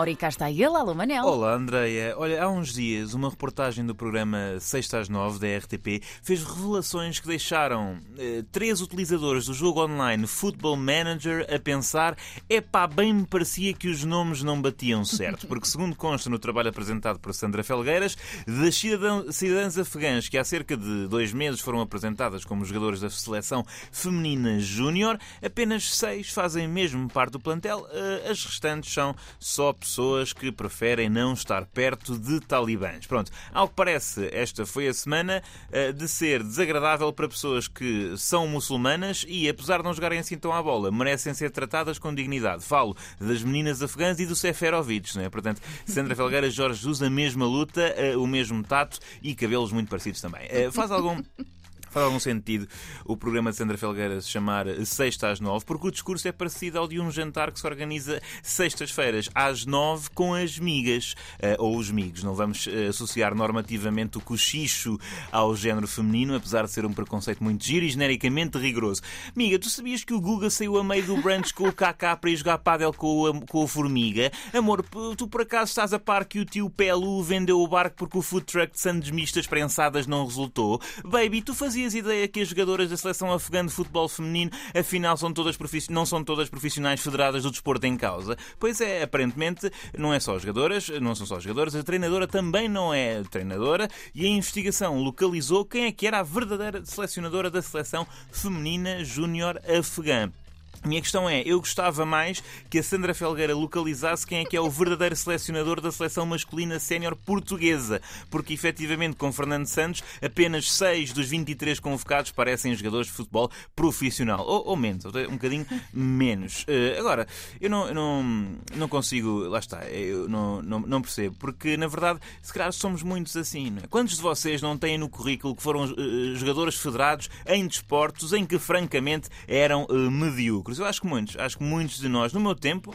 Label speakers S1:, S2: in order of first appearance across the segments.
S1: Ora, e cá está ele, alô Manel.
S2: Olá, Andreia. Olha, há uns dias, uma reportagem do programa Sexta às Nove da RTP fez revelações que deixaram eh, três utilizadores do jogo online Football Manager a pensar: epá, bem me parecia que os nomes não batiam certo. Porque, segundo consta no trabalho apresentado por Sandra Felgueiras, das cidadã, cidadãs afegãs que há cerca de dois meses foram apresentadas como jogadores da seleção feminina júnior, apenas seis fazem mesmo parte do plantel, eh, as restantes são só pessoas pessoas que preferem não estar perto de talibãs. Pronto, ao que parece, esta foi a semana uh, de ser desagradável para pessoas que são muçulmanas e, apesar de não jogarem assim tão à bola, merecem ser tratadas com dignidade. Falo das meninas afegãs e do Seferovic, não é? Portanto, Sandra Felgueira, Jorge Jesus, a mesma luta, uh, o mesmo tato e cabelos muito parecidos também. Uh, faz algum. Faz algum sentido o programa de Sandra Felgueira se chamar Sexta às Nove, porque o discurso é parecido ao de um jantar que se organiza sextas-feiras às nove com as migas, uh, ou os migos. Não vamos uh, associar normativamente o cochicho ao género feminino, apesar de ser um preconceito muito giro e genericamente rigoroso. Miga, tu sabias que o Guga saiu a meio do brunch com o Kaká para ir jogar pádel com o, com o Formiga? Amor, tu por acaso estás a par que o tio Pelu vendeu o barco porque o food truck de sandes mistas prensadas não resultou? Baby, tu fazias fazias ideia que as jogadoras da seleção afegã de futebol feminino afinal são todas não são todas profissionais federadas do desporto em causa? Pois é, aparentemente não é só jogadoras, não são só jogadoras, a treinadora também não é treinadora e a investigação localizou quem é que era a verdadeira selecionadora da seleção feminina júnior afegã. Minha questão é, eu gostava mais que a Sandra Felgueira localizasse quem é que é o verdadeiro selecionador da seleção masculina sénior portuguesa, porque efetivamente com Fernando Santos apenas 6 dos 23 convocados parecem jogadores de futebol profissional, ou, ou menos, um bocadinho menos. Uh, agora, eu não, não, não consigo, lá está, eu não, não, não, percebo, porque na verdade, se calhar somos muitos assim, é? Quantos de vocês não têm no currículo que foram uh, jogadores federados em desportos em que francamente eram uh? Eu acho que muitos, acho que muitos de nós, no meu tempo,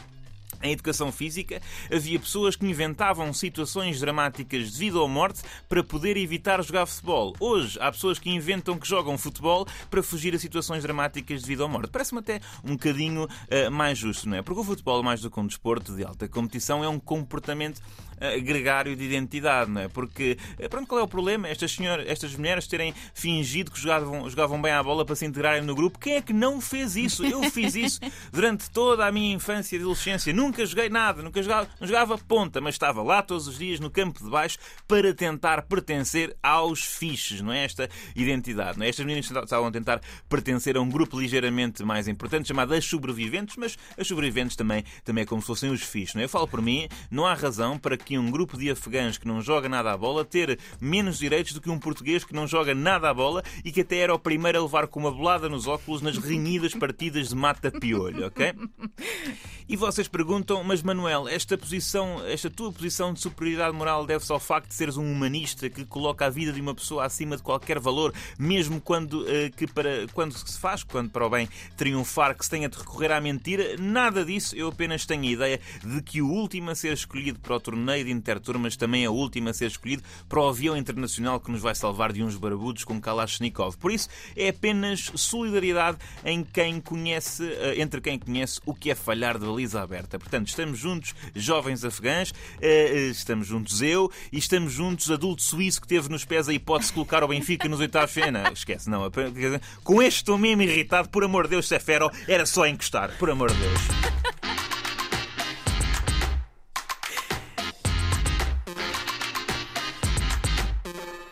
S2: em educação física, havia pessoas que inventavam situações dramáticas de vida ou morte para poder evitar jogar futebol. Hoje, há pessoas que inventam que jogam futebol para fugir a situações dramáticas de vida ou morte. Parece-me até um bocadinho uh, mais justo, não é? Porque o futebol, mais do que um desporto de alta competição, é um comportamento uh, gregário de identidade, não é? Porque, uh, pronto, qual é o problema? Estas, senhoras, estas mulheres terem fingido que jogavam, jogavam bem à bola para se integrarem no grupo. Quem é que não fez isso? Eu fiz isso durante toda a minha infância e adolescência. Nunca nunca joguei nada, nunca jogava, não jogava ponta, mas estava lá todos os dias no campo de baixo para tentar pertencer aos fiches, não é? Esta identidade, não é? Estas meninas estavam a tentar pertencer a um grupo ligeiramente mais importante chamado as sobreviventes, mas as sobreviventes também, também é como se fossem os fiches, não é? Eu falo por mim, não há razão para que um grupo de afegãs que não joga nada à bola ter menos direitos do que um português que não joga nada à bola e que até era o primeiro a levar com uma bolada nos óculos nas renhidas partidas de mata-piolho, ok? E vocês perguntam, mas Manuel, esta posição, esta tua posição de superioridade moral deve-se ao facto de seres um humanista que coloca a vida de uma pessoa acima de qualquer valor, mesmo quando, uh, que para, quando se faz, quando para o bem triunfar, que se tenha de recorrer à mentira? Nada disso, eu apenas tenho a ideia de que o último a ser escolhido para o torneio de interturmas também é o último a ser escolhido para o avião internacional que nos vai salvar de uns barbudos com Kalashnikov. Por isso, é apenas solidariedade em quem conhece, uh, entre quem conhece o que é falhar de baliza aberta. Portanto, estamos juntos, jovens afegãs, eh, eh, estamos juntos eu e estamos juntos, adulto suíço que teve nos pés a hipótese de colocar o Benfica nos oitavos. Esquece, não. Com este estou mesmo irritado, por amor de Deus, Sefero, era só encostar, por amor de Deus.